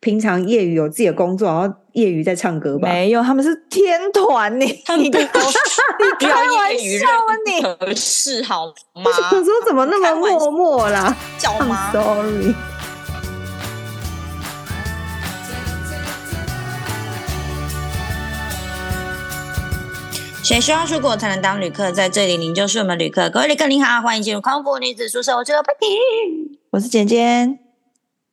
平常业余有自己的工作，然后业余在唱歌吧？没有，他们是天团，你 你你开玩笑吗？你合适好吗？我想说怎么那么默默啦？叫吗？Sorry。谁需要出国才能当旅客？在这里，您就是我们旅客。各位旅客，您好，欢迎进入康复女子宿舍。我是 Patty，我是简简，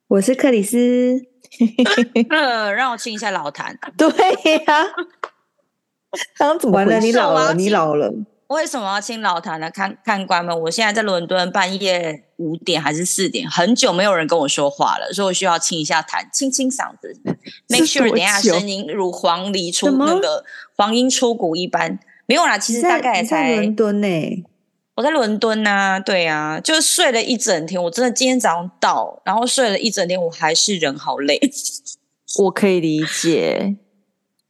我是克里斯。呃，让我亲一下老谭。对呀、啊，刚怎么了？你老了，你老了。为什么要亲老谭呢？看看官们，我现在在伦敦，半夜五点还是四点，很久没有人跟我说话了，所以我需要亲一下谭，清清嗓子，make sure 等一下声音如黄鹂出那个黄莺出谷一般。没有啦，其实大概才伦敦呢。我在伦敦呐、啊，对啊，就是睡了一整天。我真的今天早上到，然后睡了一整天，我还是人好累。我可以理解。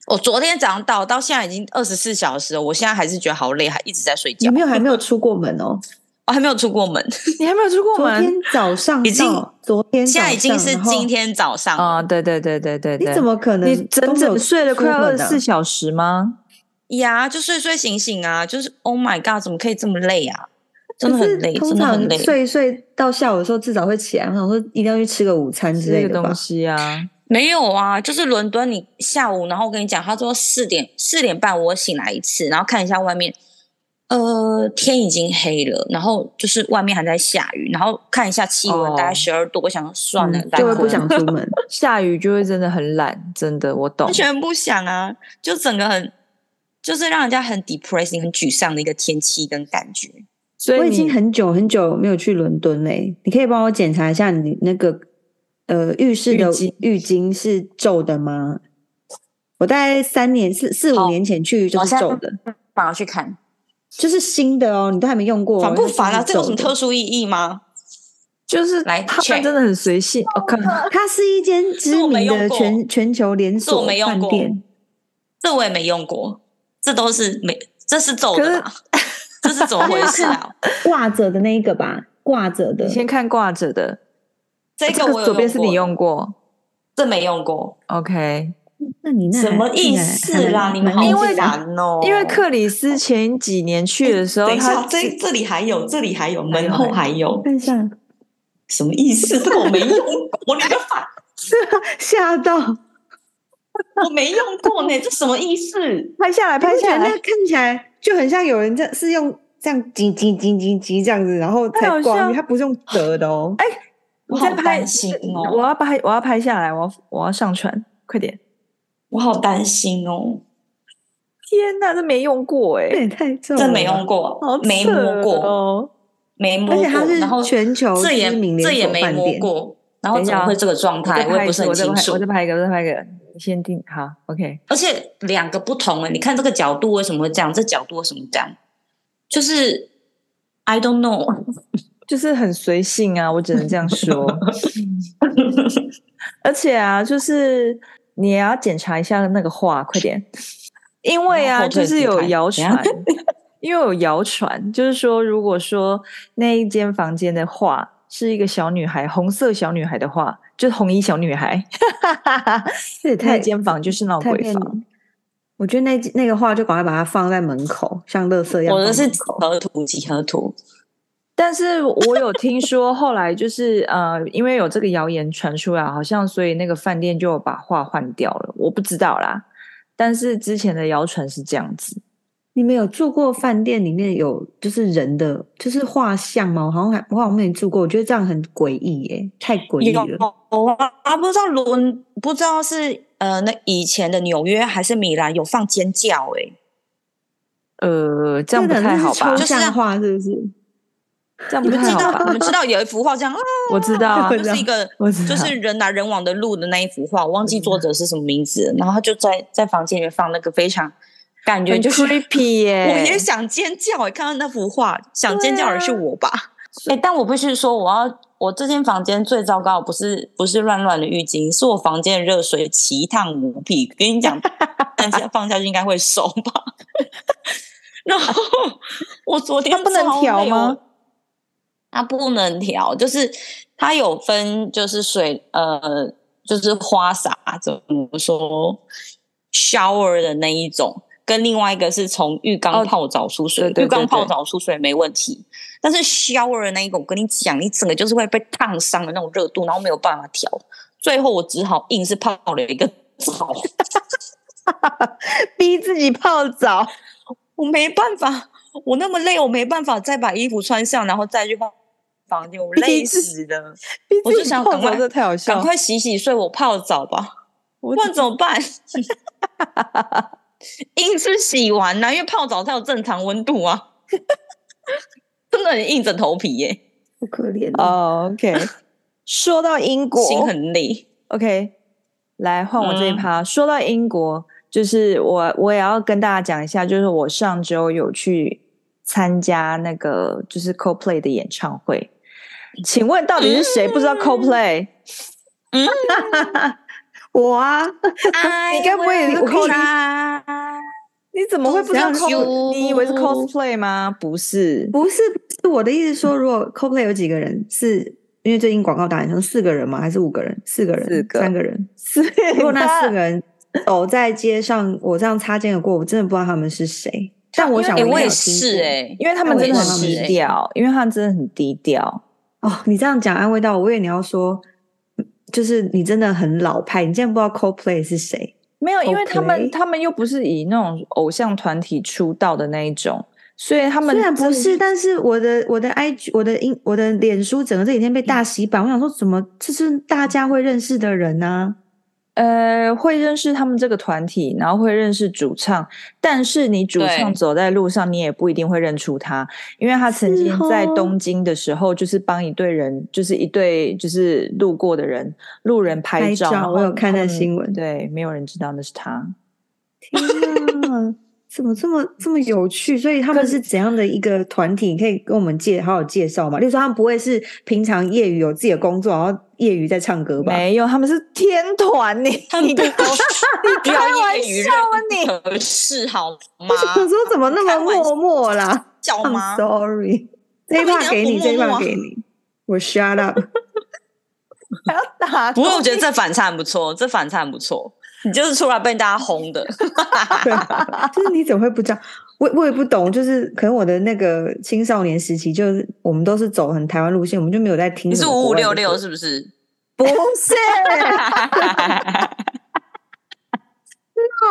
我昨天早上到，到现在已经二十四小时了，我现在还是觉得好累，还一直在睡觉。你没有还没有出过门哦？我还没有出过门。你还没有出过门？昨天早上已经，昨天现在已经是今天早上啊、哦！对对对对对，你怎么可能？你整整睡了快二十四小时吗？呀，就睡睡醒醒啊，就是 Oh my God，怎么可以这么累啊？真的很累，通常睡一睡到下午的时候至少会起来，我想说一定要去吃个午餐之类的东西啊。没有啊，就是伦敦，你下午，然后我跟你讲，他说四点四点半我醒来一次，然后看一下外面，呃，天已经黑了，然后就是外面还在下雨，然后看一下气温大概十二度，我想算了，就会不想出门，下雨就会真的很懒，真的我懂，完全不想啊，就整个很。就是让人家很 depressing、很沮丧的一个天气跟感觉。所以我已经很久很久没有去伦敦嘞。你可以帮我检查一下你那个呃浴室的浴巾是皱的吗？我大概三年四四五年前去就是皱的。马上去看，就是新的哦，你都还没用过，烦不烦啊？这有什么特殊意义吗？就是来，他们真的很随性。我看它是一间知名的全全球连锁饭店，这我也没用过。这都是没，这是皱的吗？这是怎么回事啊？挂着的那一个吧，挂着的。你先看挂着的，这个我左边是你用过，这没用过。OK，那你那什么意思啦？你们好烦哦！因为克里斯前几年去的时候，他这这里还有，这里还有，门后还有。看一下，什么意思？这个我没用过，你的烦，吓到。我没用过呢，这什么意思？拍下来，拍下来，那看起来就很像有人在是用这样挤挤挤挤挤这样子，然后才挂。它不是用折的哦。哎，我在拍心哦，我要拍，我要拍下来，我要我要上传，快点！我好担心哦。天哪，这没用过哎，这也太重了，这没用过，没摸过，没摸过。而且它是全球知名连锁饭店。然后怎么会这个状态？我也不是很清楚。我再拍一个，我再拍一个。你先定好，OK。而且两个不同诶，你看这个角度为什么会这样？这角度为什么这样？就是 I don't know，就是很随性啊，我只能这样说。而且啊，就是你也要检查一下那个画，快点。因为啊，就是有谣传，因为有谣传，就是说，如果说那一间房间的画。是一个小女孩，红色小女孩的画，就是红衣小女孩。这也太间房就是闹鬼房。我觉得那那个画就赶快把它放在门口，像垃圾一样。我的是几何图，几何图。但是我有听说，后来就是呃，因为有这个谣言传出来，好像所以那个饭店就把画换掉了。我不知道啦，但是之前的谣传是这样子。你们有住过饭店里面有就是人的就是画像吗？我好像还我好像没住过，我觉得这样很诡异耶，太诡异了。我啊，不知道伦不知道是呃那以前的纽约还是米兰有放尖叫哎，呃这样不太好吧？抽象画是不是？这样不太好吧？你们知道有一幅画这样啊？我知道啊，就是一个就是人来人往的路的那一幅画，我忘记作者是什么名字，然后他就在在房间里面放那个非常。感觉就是 creepy 耶，我也想尖叫哎！看到那幅画，想尖叫的是我吧？哎、欸，但我必须说，我要我这间房间最糟糕，不是不是乱乱的浴巾，是我房间的热水奇烫无比。跟你讲，但是放下去应该会熟吧？然后我昨天不能调吗？它不能调，就是它有分，就是水呃。就是花洒怎么说 shower 的那一种，跟另外一个是从浴缸泡澡出水，哦、浴缸泡澡出水没问题，但是 shower 的那一个，我跟你讲，你整个就是会被烫伤的那种热度，然后没有办法调，最后我只好硬是泡了一个澡，逼自己泡澡，我没办法，我那么累，我没办法再把衣服穿上，然后再去泡。房间我累死了，我就想赶快赶快洗洗睡，我泡澡吧，不然怎么办？硬是洗完了，因为泡澡才有正常温度啊，真的很硬着头皮耶，好可怜哦。Oh, OK，说到英国，心很累。OK，来换我这一趴。嗯、说到英国，就是我我也要跟大家讲一下，就是我上周有去参加那个就是 Coldplay 的演唱会。请问到底是谁不知道 Coldplay？嗯，我啊，你该不会也是 Coldplay？你怎么会不知道 Coldplay？你以为是 cosplay 吗？不是，不是，是我的意思说，如果 Coldplay 有几个人，是因为最近广告打成四个人吗？还是五个人？四个人？四个？三个人？四？如果那四个人走在街上，我这样擦肩而过，我真的不知道他们是谁。但我想，我也是哎，因为他们真的很低调，因为他们真的很低调。哦，你这样讲安慰到我，我以为你要说，就是你真的很老派，你竟然不知道 Coldplay 是谁？没有，因为他们他们又不是以那种偶像团体出道的那一种，所以他们虽然不是，但是我的我的 IG 我的音我的脸书整个这几天被大洗版，我想说怎么这是大家会认识的人呢？呃，会认识他们这个团体，然后会认识主唱，但是你主唱走在路上，你也不一定会认出他，因为他曾经在东京的时候，就是帮一队人，就是一对就是路过的人，路人拍照，拍照我有看那新闻，对，没有人知道那是他。天哪！怎么这么这么有趣？所以他们是怎样的一个团体？你可以跟我们介好好介绍吗？例如说，他们不会是平常业余有自己的工作，然后业余在唱歌吧？没有，他们是天团。你 你的你开玩笑吗？你合适好吗？我说怎么那么默默啦？叫吗 sorry，这一趴给你，这一趴给你。我 shut up。还要打？不过我觉得这反差很不错，这反差很不错。你就是出来被大家轰的，就是你怎么会不知道？我我也不懂，就是可能我的那个青少年时期，就是我们都是走很台湾路线，我们就没有在听。你是五五六六是不是？不是，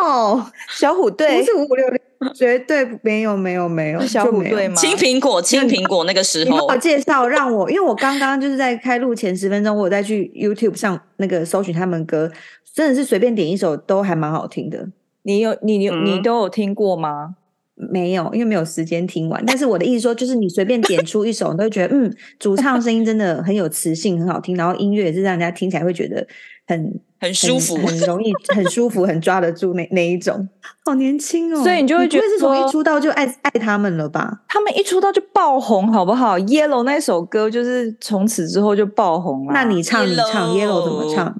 no，小虎队不是五五六六，绝对没有没有没有小虎队吗？青苹果青苹果那个时候，我介绍让我，因为我刚刚就是在开录前十分钟，我有再去 YouTube 上那个搜寻他们歌。真的是随便点一首都还蛮好听的。你有你有你都有听过吗？没有，因为没有时间听完。但是我的意思说，就是你随便点出一首，你都会觉得嗯，主唱声音真的很有磁性，很好听。然后音乐也是让人家听起来会觉得很很舒服，很容易 很舒服，很抓得住那那一种。好年轻哦，所以你就会觉得是从一出道就爱爱他们了吧？他们一出道就爆红，好不好？Yellow 那首歌就是从此之后就爆红了。那你唱你唱 Yellow 怎么唱？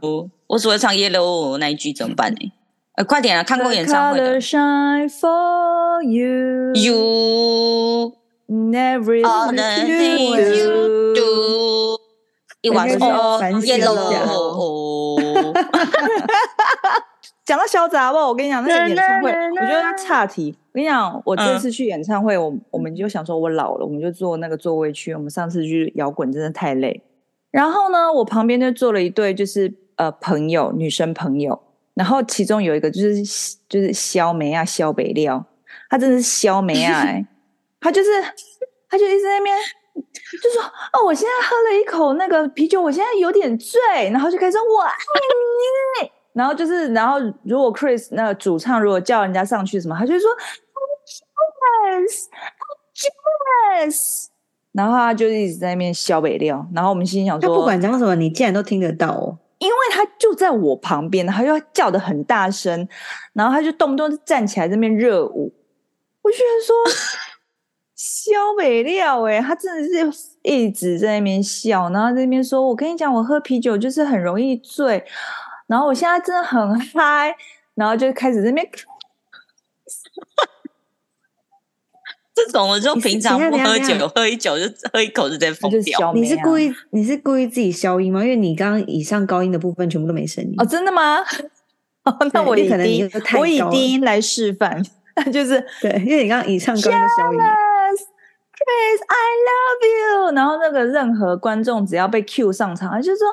我只会唱 Yellow 那一句怎么办呢？呃，快点啊！看过演唱会的。Shine for you, you never you do。一晚上哦，Yellow。讲到小杂吧，我跟你讲那个演唱会，我觉得他岔题。我跟你讲，我这次去演唱会，我我们就想说，我老了，我们就坐那个座位区。我们上次去摇滚真的太累。然后呢，我旁边就坐了一对，就是。呃，朋友，女生朋友，然后其中有一个就是就是肖梅啊，肖北料，他真的是肖梅啊，欸，他就是他就一直在那边就说哦，我现在喝了一口那个啤酒，我现在有点醉，然后就开始说我爱你，然后就是然后如果 Chris 那个主唱如果叫人家上去什么，他就说 Yes，Yes，然后他就一直在那边消北料，然后我们心想说，不管讲什么，你竟然都听得到哦。因为他就在我旁边，他就叫得很大声，然后他就动不动就站起来这边热舞。我居然说肖美料哎，他真的是一直在那边笑，然后在那边说：“我跟你讲，我喝啤酒就是很容易醉，然后我现在真的很嗨。”然后就开始在那边这种的就平常不喝酒，喝一酒就 喝一口就在疯掉。你是故意你是故意自己消音吗？因为你刚刚以上高音的部分全部都没声音哦，真的吗？哦，那我以低我以低音来示范，就是对，因为你刚刚以上高音的消音。Chris, I love you。然后那个任何观众只要被 Q 上场，他就说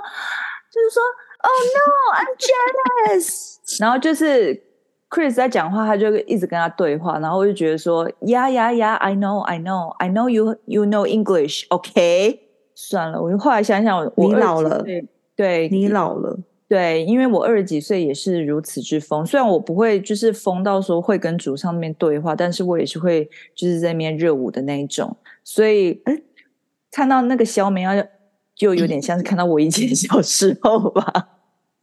就是说，Oh no, I'm jealous。然后就是 Chris 在讲话，他就一直跟他对话，然后我就觉得说，Yeah, yeah, yeah, I know, I know, I know you, you know English, OK？算了，我就后来想想，你老了，对，你老了。对，因为我二十几岁也是如此之疯，虽然我不会就是疯到说会跟主唱面对话，但是我也是会就是在那边热舞的那一种，所以看到那个小美啊，就有点像是看到我以前小时候吧，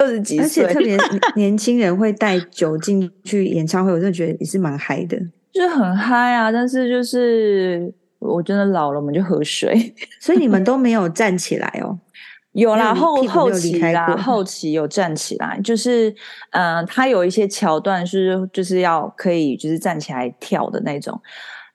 二十几岁，而且特别 年轻人会带酒进去演唱会，我真的觉得也是蛮嗨的，就是很嗨啊，但是就是我真的老了，我们就喝水，所以你们都没有站起来哦。有啦，后后期啦，后期有站起来，就是，嗯、呃，他有一些桥段是就是要可以就是站起来跳的那种。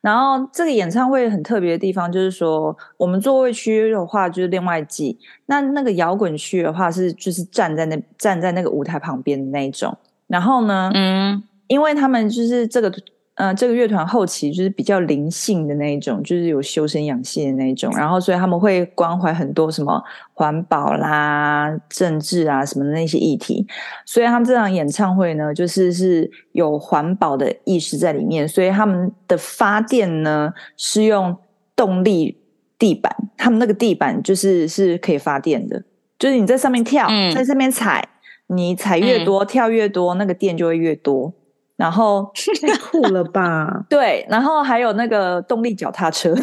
然后这个演唱会很特别的地方就是说，我们座位区的话就是另外记，那那个摇滚区的话是就是站在那站在那个舞台旁边的那种。然后呢，嗯，因为他们就是这个。嗯、呃，这个乐团后期就是比较灵性的那一种，就是有修身养性的那一种，然后所以他们会关怀很多什么环保啦、政治啊什么的那些议题，所以他们这场演唱会呢，就是是有环保的意识在里面，所以他们的发电呢是用动力地板，他们那个地板就是是可以发电的，就是你在上面跳，嗯、在上面踩，你踩越多，嗯、跳越多，那个电就会越多。然后 太酷了吧？对，然后还有那个动力脚踏车，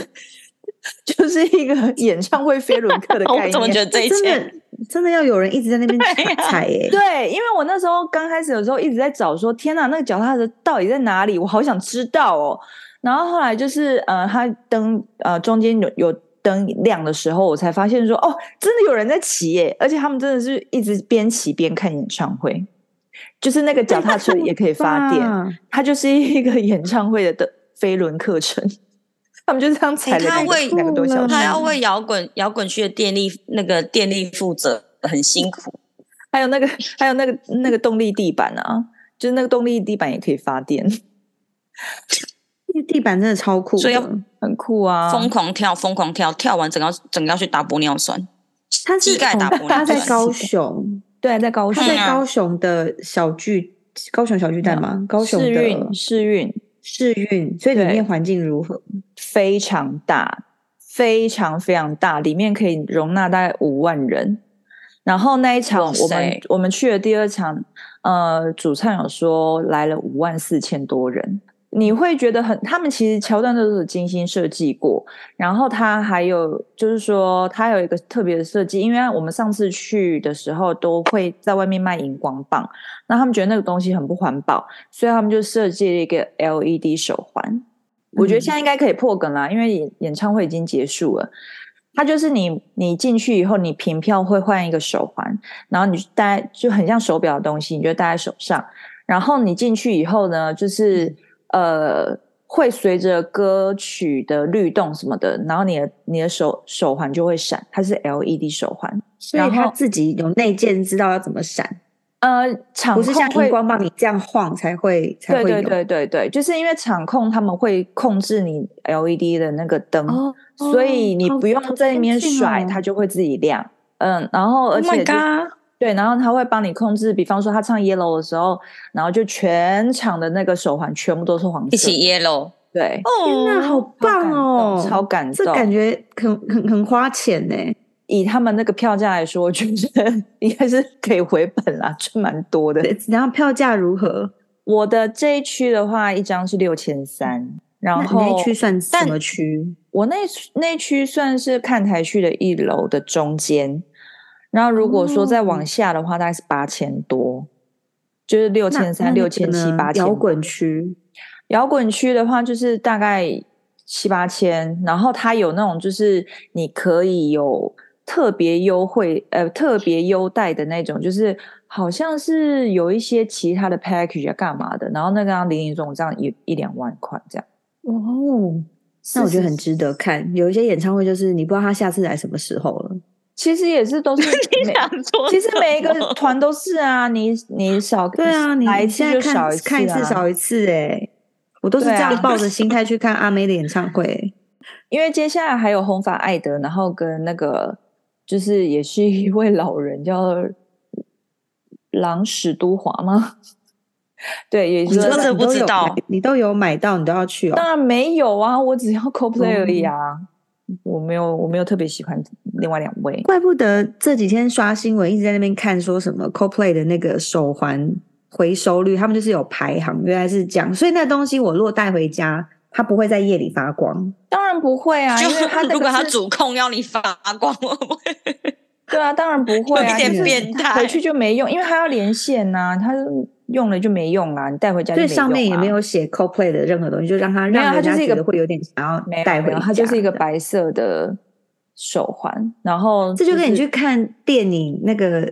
就是一个演唱会飞轮课的 概念。我怎么觉得这一切真的真的要有人一直在那边踩耶？对，因为我那时候刚开始的时候一直在找说，天哪，那个脚踏车到底在哪里？我好想知道哦。然后后来就是呃，它灯呃中间有有灯亮的时候，我才发现说，哦，真的有人在骑耶！而且他们真的是一直边骑边看演唱会。就是那个脚踏车也可以发电，它就是一个演唱会的的飞轮课程。他们就是这样踩了两个两个多小时，他要为摇滚摇滚区的电力那个电力负责，很辛苦。还有那个还有那个那个动力地板啊，就是那个动力地板也可以发电。那地板真的超酷，所以要很酷啊！疯狂跳，疯狂跳，跳完整个整个要去打玻尿酸。他是他 在高雄。对，在高雄，他在高雄的小巨，高雄小巨蛋吗？高雄的世运，市运，市运，所以里面环境如何？非常大，非常非常大，里面可以容纳大概五万人。然后那一场，我们我们去了第二场，呃，主唱有说来了五万四千多人。你会觉得很，他们其实桥段都是精心设计过，然后他还有就是说，他有一个特别的设计，因为我们上次去的时候都会在外面卖荧光棒，那他们觉得那个东西很不环保，所以他们就设计了一个 LED 手环。嗯、我觉得现在应该可以破梗啦，因为演演唱会已经结束了。它就是你你进去以后，你凭票会换一个手环，然后你戴就很像手表的东西，你就戴在手上，然后你进去以后呢，就是。嗯呃，会随着歌曲的律动什么的，然后你的你的手手环就会闪，它是 LED 手环，所以它自己有内建，知道要怎么闪。呃，场控不是像荧光棒你这样晃才会才会有。对对对对对，就是因为场控他们会控制你 LED 的那个灯，哦、所以你不用在那边甩，它就会自己亮。嗯，然后而且。Oh God 对，然后他会帮你控制，比方说他唱 Yellow 的时候，然后就全场的那个手环全部都是黄色，一起 Yellow。对，天哪，好棒哦，超感动，这感觉很很很花钱呢。以他们那个票价来说，我觉得 应该是可以回本啦，赚蛮多的。然后票价如何？我的这一区的话，一张是六千三，然后那区算什么区？我那那区算是看台区的一楼的中间。然后如果说再往下的话，大概是八千多，就是六千三、六千七、八千。摇滚区，摇滚区的话就是大概七八千。然后它有那种就是你可以有特别优惠，呃，特别优待的那种，就是好像是有一些其他的 package 要干嘛的。然后那个零零总这样一一两万块这样。哦，那我觉得很值得看。有一些演唱会就是你不知道他下次来什么时候了。其实也是都是 你想说，其实每一个团都是啊，你你少对啊，你现在看看一次少一次哎，我都是这样抱着心态去看阿妹的演唱会，因为接下来还有红发艾德，然后跟那个就是也是一位老人叫郎史都华吗？对，也是真的不知道，你都有买到，你都要去哦？当然没有啊，我只要 Coldplay 而已啊。嗯我没有，我没有特别喜欢另外两位。怪不得这几天刷新闻，一直在那边看说什么 Coldplay 的那个手环回收率，他们就是有排行，原来是这样。所以那东西我如果带回家，它不会在夜里发光。当然不会啊，就是它如果它主控要你发光，我不会？对啊，当然不会啊，有点变态，回去就没用，因为它要连线呐、啊，它。用了就没用啊！你带回家就没用上面也没有写 Coldplay 的任何东西，就让它让人家觉得会有点想要带回家。它就是一个白色的手环，然后、就是、这就跟你去看电影那个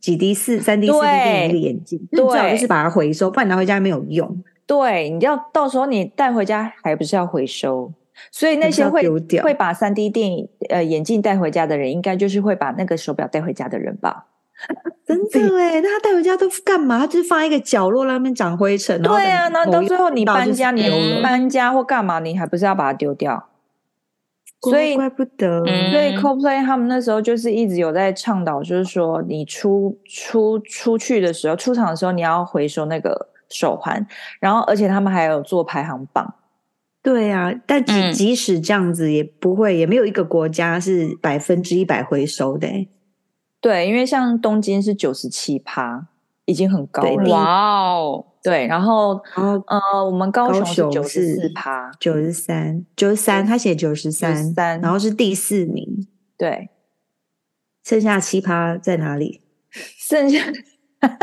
几 D 四、三 D 四 D 电影的眼镜，对，最好就是把它回收，不然拿回家没有用。对，你要到时候你带回家还不是要回收？所以那些会会把三 D 电影呃眼镜带回家的人，应该就是会把那个手表带回家的人吧。真的哎，那他带回家都干嘛？他就是放一个角落，那边长灰尘。对啊，然后到最后你搬家，你搬家或干嘛，你还不是要把它丢掉？所以怪不得。所以 Coldplay 他们那时候就是一直有在倡导，就是说你出出出去的时候，出场的时候你要回收那个手环，然后而且他们还有做排行榜。对啊，但即即使这样子，也不会，也没有一个国家是百分之一百回收的。对，因为像东京是九十七趴，已经很高了。哇哦，对，然后呃，我们高雄是九十四趴，九十三，九十三，他写九十三，三，然后是第四名。对，剩下七趴在哪里？剩下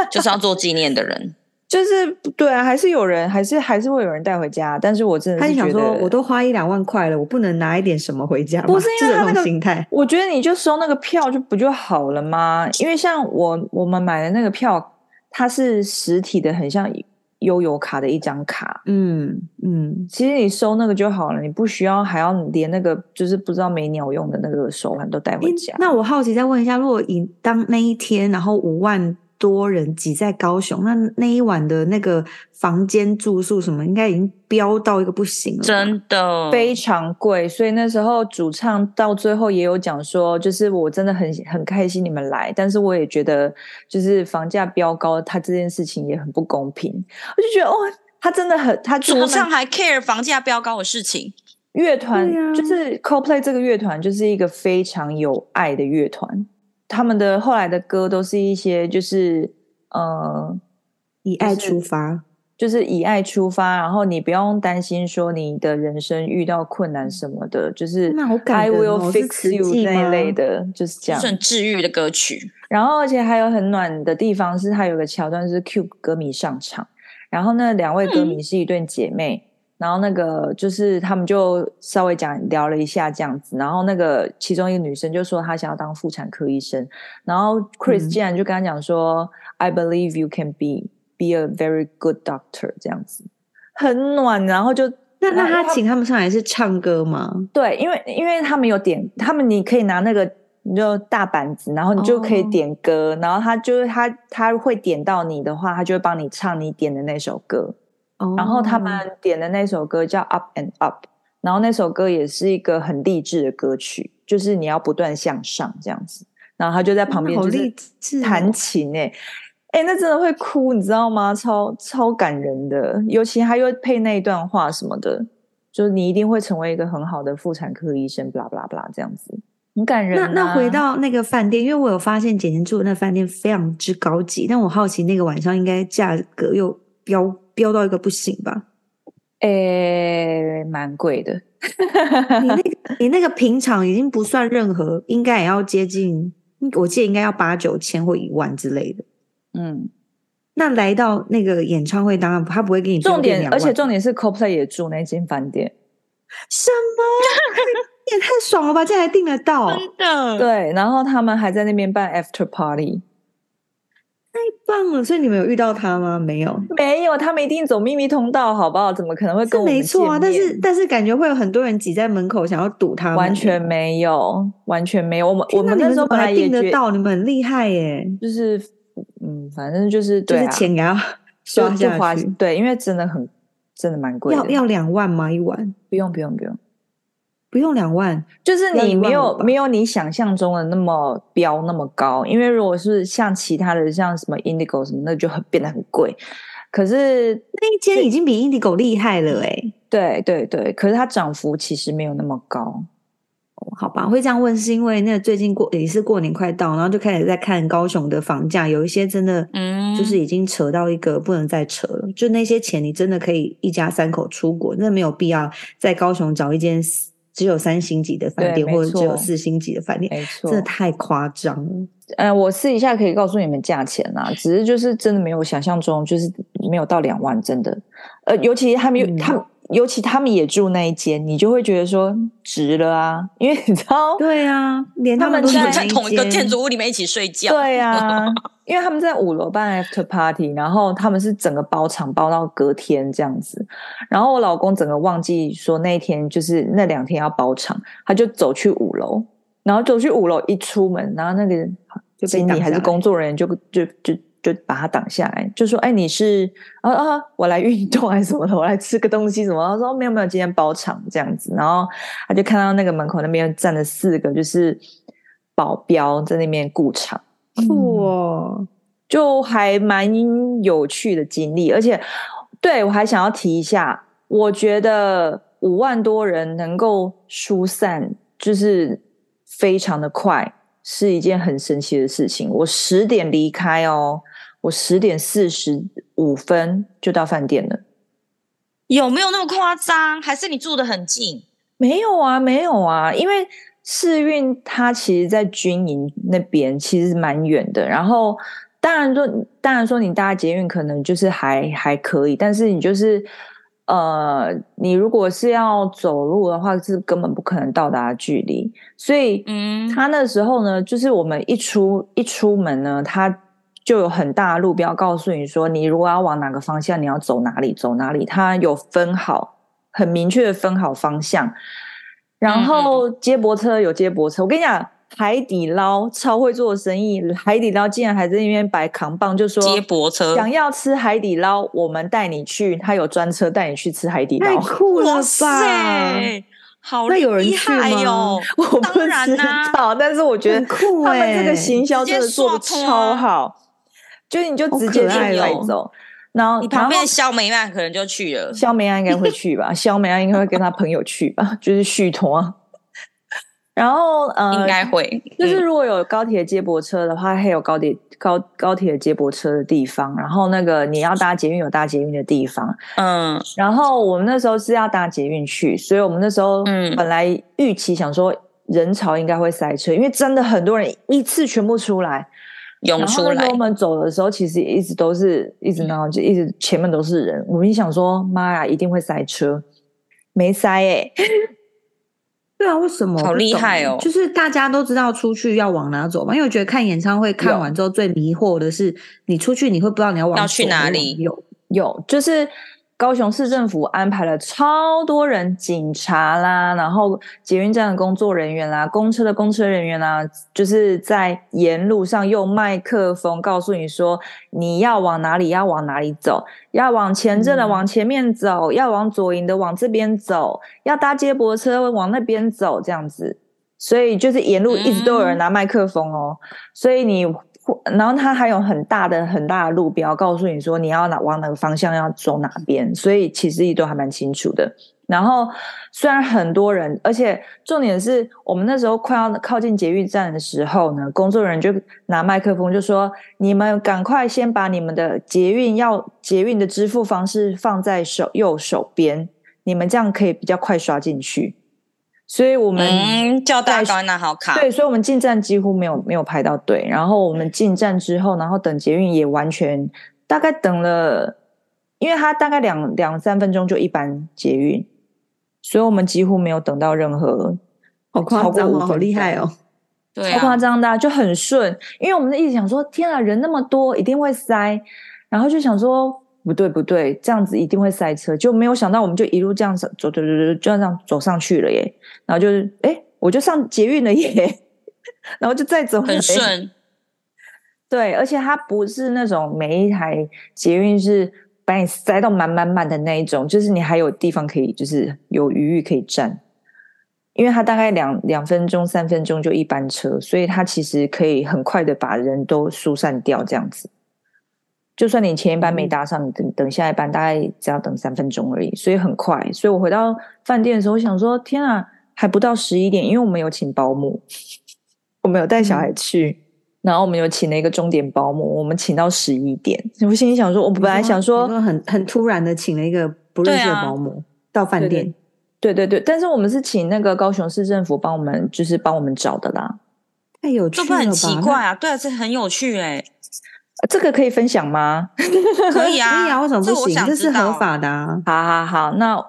就是要做纪念的人。就是对啊，还是有人，还是还是会有人带回家。但是我真的是他想说，我都花一两万块了，我不能拿一点什么回家？不是因为他那个心态，我觉得你就收那个票就不就好了吗？因为像我我们买的那个票，它是实体的，很像悠游卡的一张卡。嗯嗯，其实你收那个就好了，你不需要还要连那个就是不知道没鸟用的那个手环都带回家。那我好奇再问一下，如果以当那一天，然后五万。多人挤在高雄，那那一晚的那个房间住宿什么，应该已经飙到一个不行了，真的非常贵。所以那时候主唱到最后也有讲说，就是我真的很很开心你们来，但是我也觉得就是房价飙高，他这件事情也很不公平。我就觉得哦，他真的很，他主唱还 care 房价飙高的事情。乐团、啊、就是 Coldplay 这个乐团就是一个非常有爱的乐团。他们的后来的歌都是一些，就是呃，以爱出发，就是以爱出发，然后你不用担心说你的人生遇到困难什么的，就是 I will fix you 那一类的，就是这样，很治愈的歌曲。然后而且还有很暖的地方是，它有个桥段是 Cube 歌迷上场，然后那两位歌迷是一对姐妹。嗯然后那个就是他们就稍微讲聊了一下这样子，然后那个其中一个女生就说她想要当妇产科医生，然后 Chris 竟然就跟她讲说、嗯、I believe you can be be a very good doctor 这样子，很暖。然后就那那他请他们上来是唱歌吗？对，因为因为他们有点，他们你可以拿那个你就大板子，然后你就可以点歌，哦、然后他就是他他会点到你的话，他就会帮你唱你点的那首歌。然后他们点的那首歌叫《Up and Up》，然后那首歌也是一个很励志的歌曲，就是你要不断向上这样子。然后他就在旁边就是弹琴哎，哎，那真的会哭，你知道吗？超超感人的，尤其他又配那一段话什么的，就是你一定会成为一个很好的妇产科医生，巴拉巴拉巴拉这样子，很感人啊。那那回到那个饭店，因为我有发现简简住的那饭店非常之高级，但我好奇那个晚上应该价格又飙。飙到一个不行吧？诶、欸，蛮贵的。你那个，你那个平常已经不算任何，应该也要接近，我记得应该要八九千或一万之类的。嗯，那来到那个演唱会，当然他不会给你重点，而且重点是 Coldplay 也住那间饭店。什么？也太爽了吧！竟然还订得到，真的。对，然后他们还在那边办 After Party。太棒了！所以你们有遇到他吗？没有，没有，他们一定走秘密通道，好不好？怎么可能会跟我们？没错啊，但是但是感觉会有很多人挤在门口想要堵他们。完全没有，完全没有。我们我们那时候本来订得到，你们很厉害耶！就是嗯，反正就是对、啊、就是钱也要刷下去。对，因为真的很真的蛮贵的，要要两万吗？一晚？不用不用不用。不用两万，就是你没有没有你想象中的那么标那么高，因为如果是像其他的像什么 Indigo 什么，那就很变得很贵。可是那一间已经比 Indigo 厉害了哎、欸，对对对，可是它涨幅其实没有那么高。好吧，会这样问是因为那最近过也是过年快到，然后就开始在看高雄的房价，有一些真的嗯，就是已经扯到一个不能再扯了，嗯、就那些钱你真的可以一家三口出国，那没有必要在高雄找一间。只有三星级的饭店，或者只有四星级的饭店，没错，真的太夸张了。呃，我试一下可以告诉你们价钱啦，只是就是真的没有想象中，就是没有到两万，真的。呃，尤其他们，嗯、他们。尤其他们也住那一间，你就会觉得说值了啊，因为你知道，对啊，连他们都在同一个建筑物里面一起睡觉，对啊，因为他们在五楼办 after party，然后他们是整个包场包到隔天这样子，然后我老公整个忘记说那一天就是那两天要包场，他就走去五楼，然后走去五楼一出门，然后那个经理还是工作人员就就就。就就把他挡下来，就说：“哎，你是啊啊，我来运动还是什么的？我来吃个东西什么？”他说：“没有没有，今天包场这样子。”然后他就看到那个门口那边站了四个，就是保镖在那边顾场，酷哦，就还蛮有趣的经历。而且，对，我还想要提一下，我觉得五万多人能够疏散，就是非常的快，是一件很神奇的事情。我十点离开哦。我十点四十五分就到饭店了，有没有那么夸张？还是你住的很近？没有啊，没有啊，因为世运它其实在军营那边，其实蛮远的。然后当然说，当然说你搭捷运可能就是还还可以，但是你就是呃，你如果是要走路的话，是根本不可能到达距离。所以，嗯，他那时候呢，就是我们一出一出门呢，他。就有很大的路标告诉你说，你如果要往哪个方向，你要走哪里，走哪里。它有分好，很明确的分好方向。然后接驳车有接驳车，我跟你讲，海底捞超会做生意，海底捞竟然还在那边摆扛棒，就说接驳车想要吃海底捞，我们带你去，他有专车带你去吃海底捞，太酷了吧！塞好厉害哟！有人去吗？我不知道，啊、但是我觉得酷他们这个行销真的做的超好。就是你就直接去来走，然后你旁边肖梅安可能就去了，肖梅安应该会去吧？肖梅安应该会跟他朋友去吧？就是续托。然后呃，应该会，就是如果有高铁接驳车的话，还有高铁高高铁接驳车的地方。然后那个你要搭捷运有搭捷运的地方，嗯。然后我们那时候是要搭捷运去，所以我们那时候嗯本来预期想说人潮应该会塞车，因为真的很多人一次全部出来。涌出来。然后我们走的时候，其实一直都是一直然后就一直前面都是人。我们一想说，妈呀，一定会塞车，没塞哎。对啊，为什么？好厉害哦！就是大家都知道出去要往哪走嘛，因为我觉得看演唱会看完之后最迷惑的是，你出去你会不知道你要往要去哪里。有有就是。高雄市政府安排了超多人，警察啦，然后捷运站的工作人员啦，公车的公车人员啦，就是在沿路上用麦克风告诉你说，你要往哪里，要往哪里走，要往前镇的往前面走，嗯、要往左营的往这边走，要搭接驳车往那边走，这样子。所以就是沿路一直都有人拿麦克风哦，嗯、所以你。然后它还有很大的很大的路标，告诉你说你要哪往哪个方向要走哪边，所以其实也都还蛮清楚的。然后虽然很多人，而且重点是我们那时候快要靠近捷运站的时候呢，工作人员就拿麦克风就说：“你们赶快先把你们的捷运要捷运的支付方式放在手右手边，你们这样可以比较快刷进去。”所以我们、嗯、叫大家拿好卡。对，所以我们进站几乎没有没有排到队。然后我们进站之后，然后等捷运也完全大概等了，因为它大概两两三分钟就一班捷运，所以我们几乎没有等到任何。好夸张哦，好厉害哦！对、啊，超夸张的，就很顺。因为我们一直想说，天啊，人那么多，一定会塞。然后就想说，不对不对，这样子一定会塞车，就没有想到，我们就一路这样子走走走走，就这样走上去了耶。然后就是，哎，我就上捷运了耶。然后就再走，很顺。对，而且它不是那种每一台捷运是把你塞到满满满的那一种，就是你还有地方可以，就是有余裕可以站。因为它大概两两分钟、三分钟就一班车，所以它其实可以很快的把人都疏散掉，这样子。就算你前一班没搭上，你等等下一班，大概只要等三分钟而已，所以很快。所以我回到饭店的时候，我想说：天啊，还不到十一点，因为我们有请保姆，我们有带小孩去，然后我们有请了一个钟点保姆，我们请到十一点。我心里想说，我本来想说，说很很突然的请了一个不认识的保姆到饭店。对对对，但是我们是请那个高雄市政府帮我们，就是帮我们找的啦。太有趣了吧？这不很奇怪啊？对啊，这很有趣哎、欸。这个可以分享吗？可以啊，可以啊，为什么不行？这，这是合法的啊。好好好，那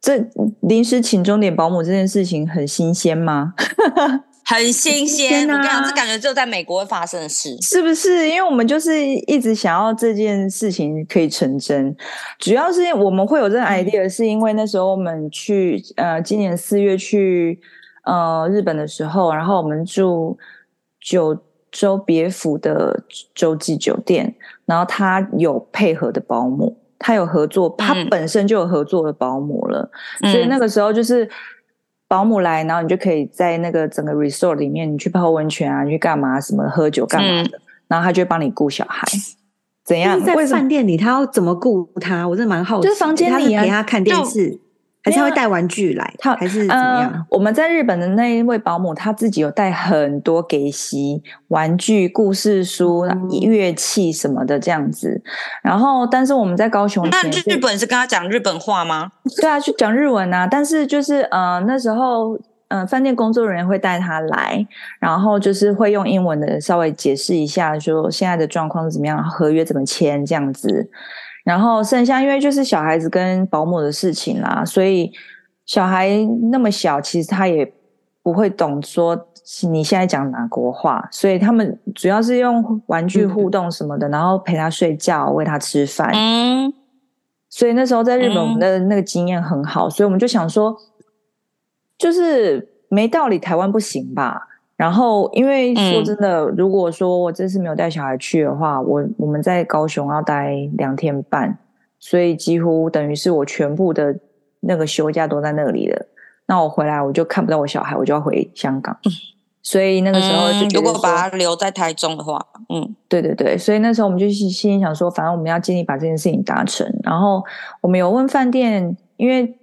这临时请钟点保姆这件事情很新鲜吗？很新鲜，啊、我跟你讲，这感觉只有在美国会发生的事，是不是？因为我们就是一直想要这件事情可以成真，主要是我们会有这个 idea，是因为那时候我们去呃，今年四月去呃日本的时候，然后我们住九州别府的洲际酒店，然后他有配合的保姆，他有合作，他本身就有合作的保姆了，嗯、所以那个时候就是。保姆来，然后你就可以在那个整个 resort 里面，你去泡温泉啊，你去干嘛什么喝酒干嘛的，嗯、然后他就会帮你顾小孩。怎样？在饭店里，他要怎么顾他？我真的蛮好奇。就是房间里、给他看电视。还是他会带玩具来，他还是怎么样、呃？我们在日本的那一位保姆，他自己有带很多给息玩具、故事书、嗯、乐器什么的这样子。然后，但是我们在高雄，那日本是跟他讲日本话吗？对啊，去讲日文啊。但是就是呃那时候，嗯、呃，饭店工作人员会带他来，然后就是会用英文的稍微解释一下，说现在的状况是怎么样，合约怎么签这样子。然后剩下，因为就是小孩子跟保姆的事情啦，所以小孩那么小，其实他也不会懂说你现在讲哪国话，所以他们主要是用玩具互动什么的，嗯、然后陪他睡觉，喂他吃饭。嗯，所以那时候在日本，我们的那个经验很好，嗯、所以我们就想说，就是没道理台湾不行吧。然后，因为说真的，嗯、如果说我这次没有带小孩去的话，我我们在高雄要待两天半，所以几乎等于是我全部的那个休假都在那里了。那我回来我就看不到我小孩，我就要回香港。嗯、所以那个时候就，如果把他留在台中的话，嗯，对对对，所以那时候我们就心心里想说，反正我们要尽力把这件事情达成。然后我们有问饭店，因为。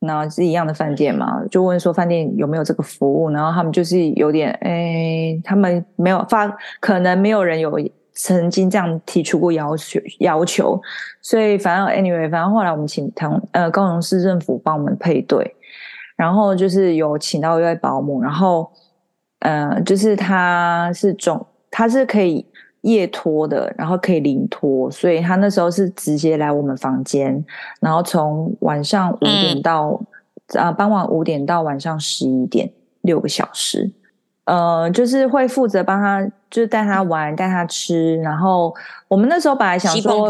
那是一样的饭店嘛，就问说饭店有没有这个服务，然后他们就是有点，哎，他们没有发，可能没有人有曾经这样提出过要求要求，所以反正 anyway，反正后来我们请唐呃高雄市政府帮我们配对，然后就是有请到一位保姆，然后呃就是他是总他是可以。夜托的，然后可以临托，所以他那时候是直接来我们房间，然后从晚上五点到、嗯、呃傍晚五点到晚上十一点，六个小时，呃，就是会负责帮他，就是带他玩，带他吃，然后我们那时候本来想说，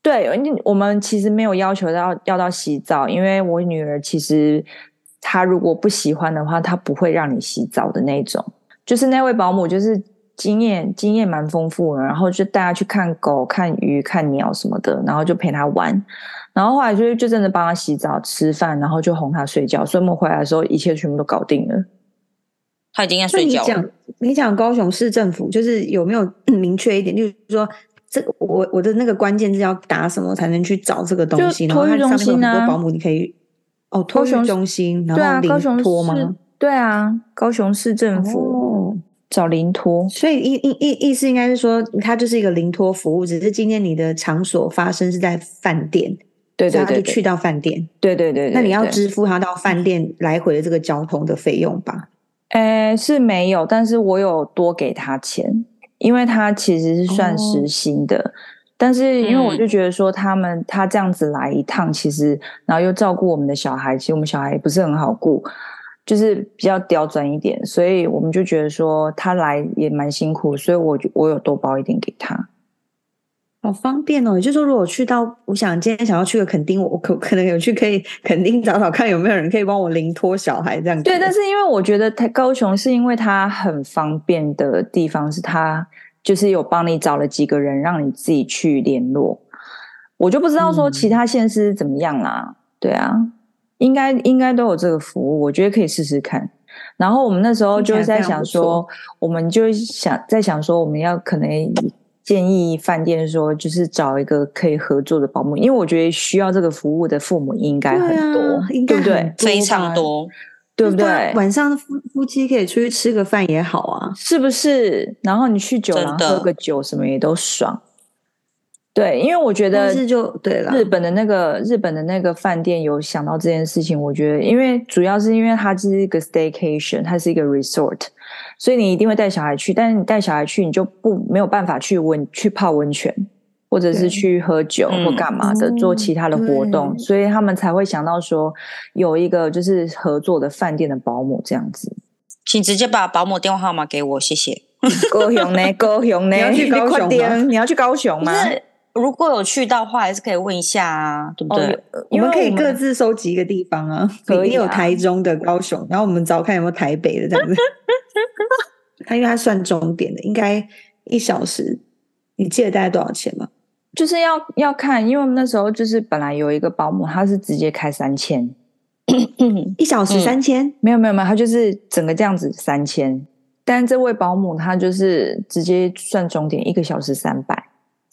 对，我们其实没有要求要要到洗澡，因为我女儿其实她如果不喜欢的话，她不会让你洗澡的那种，就是那位保姆就是。经验经验蛮丰富的，然后就带他去看狗、看鱼、看鸟什么的，然后就陪他玩，然后后来就就真的帮他洗澡、吃饭，然后就哄他睡觉。所以我们回来的时候，一切全部都搞定了。他已经在睡觉了。你讲，你讲高雄市政府就是有没有 明确一点，就是说这个我我的那个关键字要打什么才能去找这个东西？托育中心啊，很多保姆你可以哦，托育中心，然后临托吗？对啊，高雄市政府。哦找临托，所以意意意意思应该是说，它就是一个临托服务，只是今天你的场所发生是在饭店，对对对，他就去到饭店，对对对，那你要支付他到饭店来回的这个交通的费用吧？呃，是没有，但是我有多给他钱，因为他其实是算实薪的，哦、但是因为我就觉得说他们、嗯、他这样子来一趟，其实然后又照顾我们的小孩，其实我们小孩也不是很好顾。就是比较刁钻一点，所以我们就觉得说他来也蛮辛苦，所以我就我有多包一点给他。好方便哦！也就是说，如果去到，我想今天想要去个垦丁，我可可能有去可以垦丁找找看有没有人可以帮我临托小孩这样子。对，但是因为我觉得他高雄是因为它很方便的地方，是它就是有帮你找了几个人让你自己去联络。我就不知道说其他县市怎么样啦。嗯、对啊，应该应该都有这个服务，我觉得可以试试看。然后我们那时候就是在想说，我们就想在想说，我们要可能。建议饭店说，就是找一个可以合作的保姆，因为我觉得需要这个服务的父母应该很多，啊、应该很多对不对？非常多，对不对？晚上夫夫妻可以出去吃个饭也好啊，是不是？然后你去酒廊喝个酒，什么也都爽。对，因为我觉得是就对了。日本的那个日本的那个饭店有想到这件事情，我觉得，因为主要是因为它是一个 staycation，它是一个 resort。所以你一定会带小孩去，但是你带小孩去，你就不没有办法去温去泡温泉，或者是去喝酒或干嘛的，嗯、做其他的活动。所以他们才会想到说有一个就是合作的饭店的保姆这样子。请直接把保姆电话号码给我，谢谢。高雄呢？高雄呢？你要去高雄吗？你要去高雄吗？如果有去到的话，还是可以问一下啊，对不对？哦、我们可以各自收集一个地方啊，可以有台中的、高雄，然后我们找看有没有台北的这样子。他因为他算钟点的，应该一小时，你记得大概多少钱吗？就是要要看，因为我们那时候就是本来有一个保姆，他是直接开三千，一小时三千、嗯，没有没有没有，他就是整个这样子三千，但这位保姆他就是直接算钟点，一个小时三百。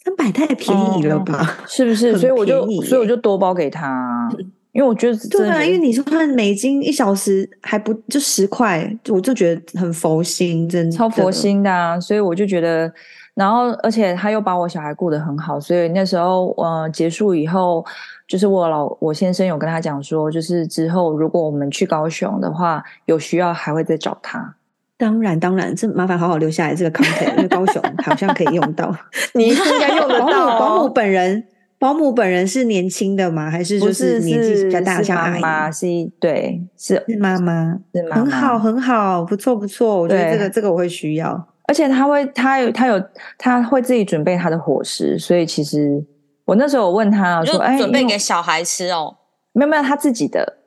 三百太便宜了吧？嗯、是不是？所以我就所以我就多包给他，因为我觉得对啊，因为你说看美金一小时还不就十块，我就觉得很佛心，真的超佛心的啊！所以我就觉得，然后而且他又把我小孩顾得很好，所以那时候呃结束以后，就是我老我先生有跟他讲说，就是之后如果我们去高雄的话，有需要还会再找他。当然，当然，这麻烦好好留下来这个 content，因为高雄 好像可以用到。你应该用得到、哦。保姆，保姆本人，保姆本人是年轻的吗？还是就是年纪比较大？像阿妈是，对，是是妈妈，是妈妈，很好，很好，不错，不错。我觉得这个这个我会需要，而且他会，他有，他有，他会自己准备他的伙食，所以其实我那时候我问他我说，哎，准备给小孩吃哦？没有没有，他自己的，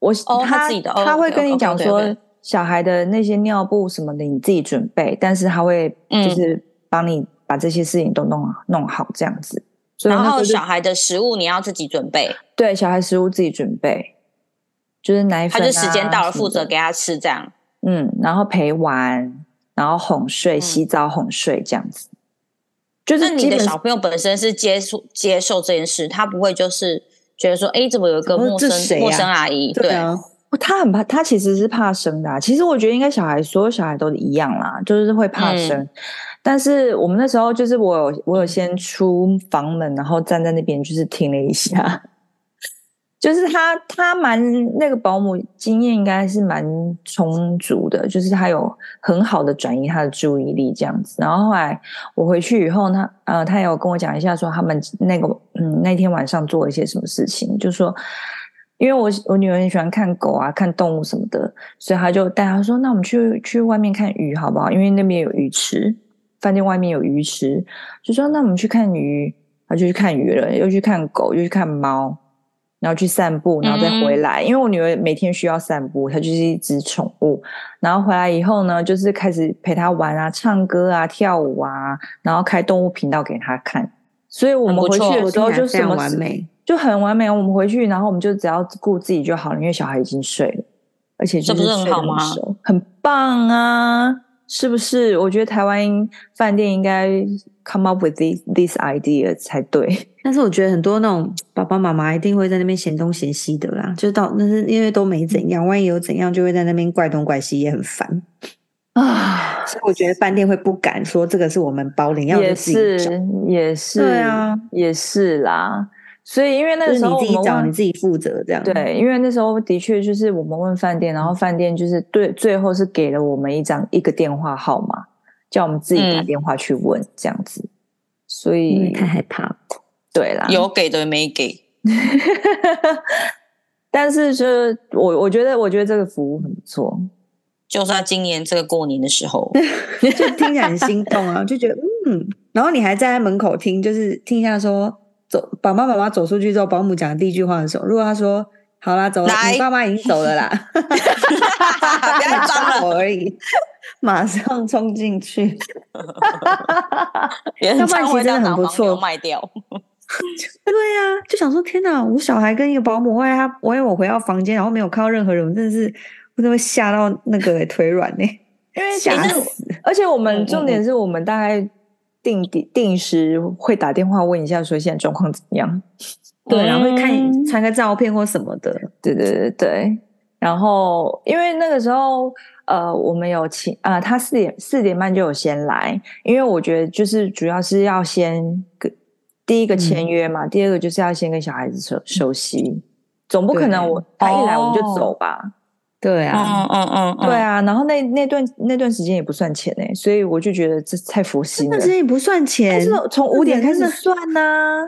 我哦，他自己的，他会跟你讲说。小孩的那些尿布什么的，你自己准备，但是他会就是帮你把这些事情都弄弄好这样子。然后小孩的食物你要自己准备，对，小孩食物自己准备，就是奶粉啊，他就时间到了负责给他吃这样。嗯，然后陪玩，然后哄睡、洗澡、哄睡这样子。就是你的小朋友本身是接受接受这件事，他不会就是觉得说，哎，怎么有一个陌生陌生阿姨？对啊。他很怕，他其实是怕生的啊。其实我觉得应该小孩，所有小孩都一样啦，就是会怕生。嗯。但是我们那时候就是我有我有先出房门，然后站在那边就是听了一下，就是他他蛮那个保姆经验应该是蛮充足的，就是他有很好的转移他的注意力这样子。然后后来我回去以后，他呃他有跟我讲一下说他们那个嗯那天晚上做了一些什么事情，就是说。因为我我女儿很喜欢看狗啊，看动物什么的，所以她就带她说：“那我们去去外面看鱼好不好？因为那边有鱼池，饭店外面有鱼池，就说那我们去看鱼。”她就去看鱼了，又去看狗，又去看猫，然后去散步，然后再回来。嗯、因为我女儿每天需要散步，她就是一只宠物。然后回来以后呢，就是开始陪她玩啊，唱歌啊，跳舞啊，然后开动物频道给她看。所以我们回去的时候就什么完美。就很完美。我们回去，然后我们就只要顾自己就好了，因为小孩已经睡了，而且这不是很好吗？很棒啊，是不是？我觉得台湾饭店应该 come up with this this idea 才对。但是我觉得很多那种爸爸妈妈一定会在那边嫌东嫌西的啦，就到那是因为都没怎样，万一有怎样，就会在那边怪东怪西，也很烦啊。所以我觉得饭店会不敢说这个是我们包领，要也是也是，对啊，也是啦。所以，因为那个时候你自己找，你自己负责这样。对，因为那时候的确就是我们问饭店，然后饭店就是对，最后是给了我们一张一个电话号码，叫我们自己打电话去问这样子。所以太害怕了。对啦，有给的没给。但是就是我我觉得我觉得这个服务很不错，就算今年这个过年的时候，就听起来很心动啊，就觉得嗯，然后你还站在门口听，就是听一下说走，爸爸妈妈走出去之后，保姆讲的第一句话的时候，如果他说好啦，走了，你爸妈已经走了啦，不要装了。我而已，马上冲进去，要不然其实真的很不错，卖掉。对呀、啊，就想说天哪！我小孩跟一个保姆，万一他万一我回到房间，然后没有看到任何人，我真的是我真的会吓到那个腿软呢。因为吓死！而且我们重点是我们大概定定时会打电话问一下，说现在状况怎么样？对，然后会看传个照片或什么的。对对对对。然后因为那个时候呃，我们有请啊、呃，他四点四点半就有先来，因为我觉得就是主要是要先跟第一个签约嘛，嗯、第二个就是要先跟小孩子熟熟悉，总不可能我他一来我们就走吧？哦、对啊，嗯嗯嗯，嗯对啊。然后那那段那段时间也不算钱哎，所以我就觉得这太佛心了。那段时间也不算钱，是从五点开始算呐、啊。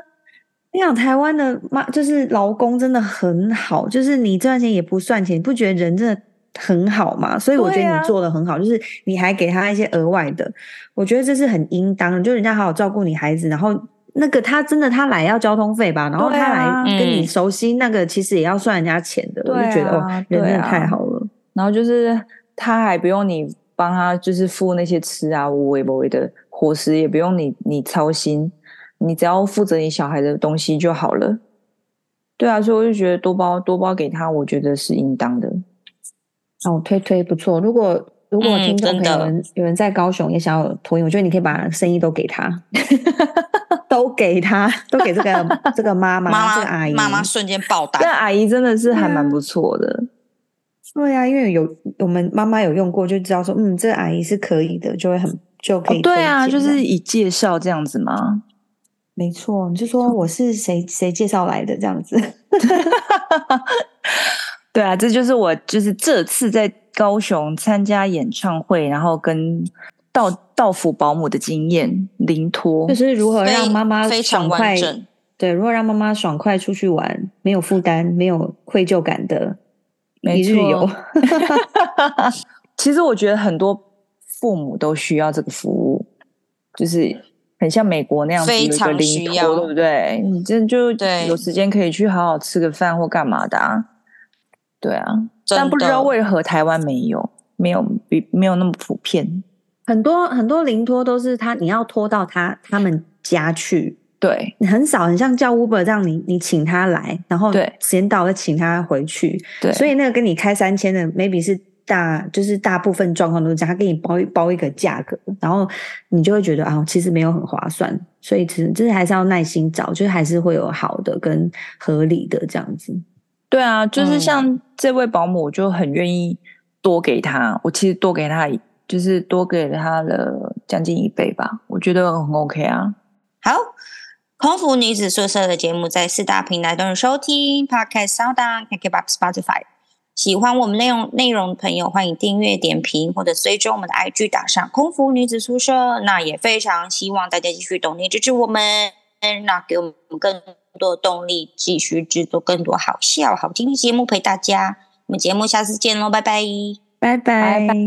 你想台湾的妈就是劳工真的很好，就是你这段时间也不算钱，你不觉得人真的很好吗？所以我觉得你做的很好，啊、就是你还给他一些额外的，我觉得这是很应当的，就人家好好照顾你孩子，然后。那个他真的他来要交通费吧，然后他来跟你熟悉，那个其实也要算人家钱的，我就觉得哦，人真的太好了。然后就是他还不用你帮他，就是付那些吃啊、无微不微的伙食，也不用你你操心，你只要负责你小孩的东西就好了。对啊，所以我就觉得多包多包给他，我觉得是应当的。哦，推推不错，如果。如果听众朋友们有人在高雄也想要托婴，我觉得你可以把生意都给他，都给他，都给这个这个妈妈，妈这个阿姨，妈妈瞬间爆单。这阿姨真的是还蛮不错的。对呀、啊，因为有我们妈妈有用过，就知道说，嗯，这个阿姨是可以的，就会很就可以、哦。对啊，就是以介绍这样子吗？没错，你就说我是谁谁介绍来的这样子。对啊，这就是我就是这次在。高雄参加演唱会，然后跟到到府保姆的经验，临托就是如何让妈妈爽快，对，如何让妈妈爽快出去玩，没有负担，没有愧疚感的一日游。其实我觉得很多父母都需要这个服务，就是很像美国那样子的一个临托，对不对？你真就有时间可以去好好吃个饭或干嘛的啊？对啊。但不知道为何台湾没有，没有比没有那么普遍。很多很多零托都是他，你要拖到他他们家去。对，很少很像叫 Uber 这样你，你你请他来，然后时间到了请他回去。对，所以那个跟你开三千的，maybe 是大就是大部分状况都是这样，他给你包一包一个价格，然后你就会觉得啊，其实没有很划算。所以其实就是还是要耐心找，就是还是会有好的跟合理的这样子。对啊，就是像这位保姆，我就很愿意多给他。嗯、我其实多给他，就是多给他了将近一倍吧。我觉得很 OK 啊。好，空服女子宿舍的节目在四大平台都能收听，Podcast、SoundOn、KKBOX、Spotify。喜欢我们内容内容的朋友，欢迎订阅、点评或者追踪我们的 IG，打上空服女子宿舍。那也非常希望大家继续懂你支持我们，那给我们更。多动力，继续制作更多好笑、好听的节目陪大家。我们节目下次见喽，拜，拜拜，拜。